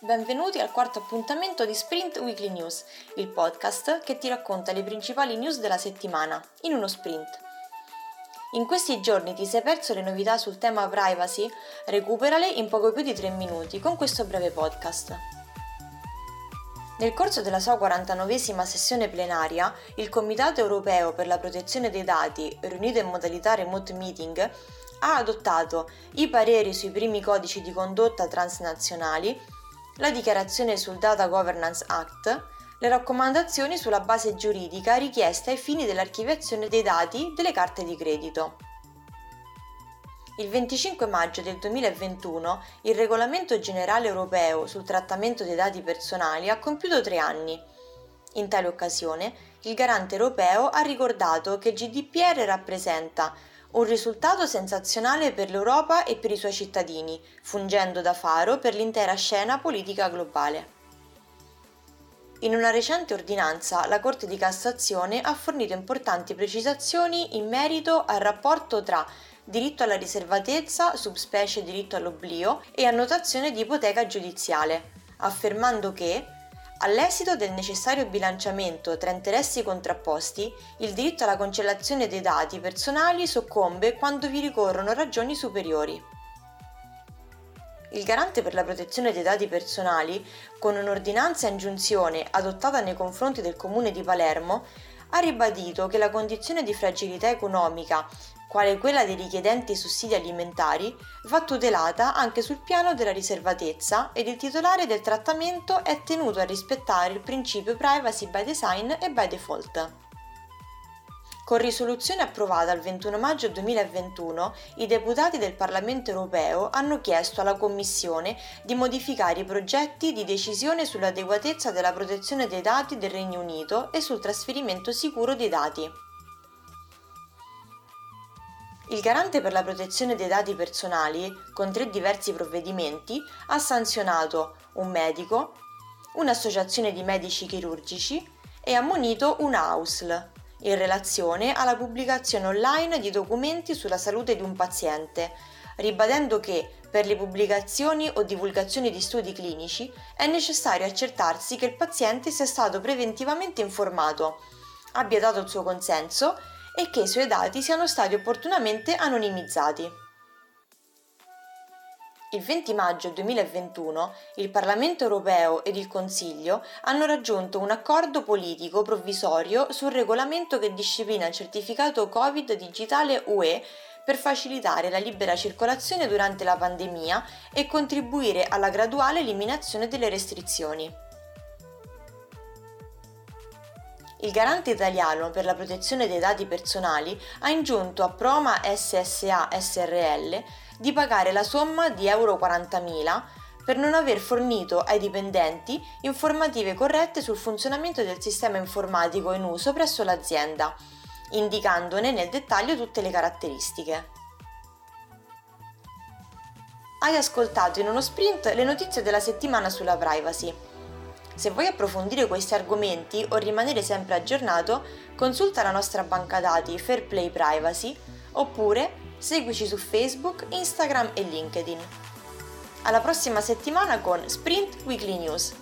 Benvenuti al quarto appuntamento di Sprint Weekly News, il podcast che ti racconta le principali news della settimana, in uno sprint. In questi giorni ti sei perso le novità sul tema privacy? Recuperale in poco più di 3 minuti con questo breve podcast. Nel corso della sua 49esima sessione plenaria, il Comitato europeo per la protezione dei dati, riunito in modalità remote meeting, ha adottato i pareri sui primi codici di condotta transnazionali, la dichiarazione sul Data Governance Act, le raccomandazioni sulla base giuridica richieste ai fini dell'archiviazione dei dati delle carte di credito. Il 25 maggio del 2021 il Regolamento generale europeo sul trattamento dei dati personali ha compiuto tre anni. In tale occasione, il garante europeo ha ricordato che il GDPR rappresenta un risultato sensazionale per l'Europa e per i suoi cittadini, fungendo da faro per l'intera scena politica globale. In una recente ordinanza, la Corte di Cassazione ha fornito importanti precisazioni in merito al rapporto tra diritto alla riservatezza, subspecie diritto all'oblio e annotazione di ipoteca giudiziale, affermando che All'esito del necessario bilanciamento tra interessi contrapposti, il diritto alla cancellazione dei dati personali soccombe quando vi ricorrono ragioni superiori. Il garante per la protezione dei dati personali, con un'ordinanza in giunzione adottata nei confronti del comune di Palermo, ha ribadito che la condizione di fragilità economica quale quella dei richiedenti sussidi alimentari, va tutelata anche sul piano della riservatezza ed il titolare del trattamento è tenuto a rispettare il principio privacy by design e by default. Con risoluzione approvata il 21 maggio 2021, i deputati del Parlamento europeo hanno chiesto alla Commissione di modificare i progetti di decisione sull'adeguatezza della protezione dei dati del Regno Unito e sul trasferimento sicuro dei dati. Il garante per la protezione dei dati personali, con tre diversi provvedimenti, ha sanzionato un medico, un'associazione di medici chirurgici e ha munito una AUSL in relazione alla pubblicazione online di documenti sulla salute di un paziente, ribadendo che per le pubblicazioni o divulgazioni di studi clinici è necessario accertarsi che il paziente sia stato preventivamente informato, abbia dato il suo consenso e che i suoi dati siano stati opportunamente anonimizzati. Il 20 maggio 2021 il Parlamento europeo ed il Consiglio hanno raggiunto un accordo politico provvisorio sul regolamento che disciplina il certificato Covid digitale UE per facilitare la libera circolazione durante la pandemia e contribuire alla graduale eliminazione delle restrizioni. Il garante italiano per la protezione dei dati personali ha ingiunto a Proma SSA SRL di pagare la somma di euro 40.000 per non aver fornito ai dipendenti informative corrette sul funzionamento del sistema informatico in uso presso l'azienda, indicandone nel dettaglio tutte le caratteristiche. Hai ascoltato in uno sprint le notizie della settimana sulla privacy. Se vuoi approfondire questi argomenti o rimanere sempre aggiornato, consulta la nostra banca dati Fairplay Privacy oppure seguici su Facebook, Instagram e LinkedIn. Alla prossima settimana con Sprint Weekly News.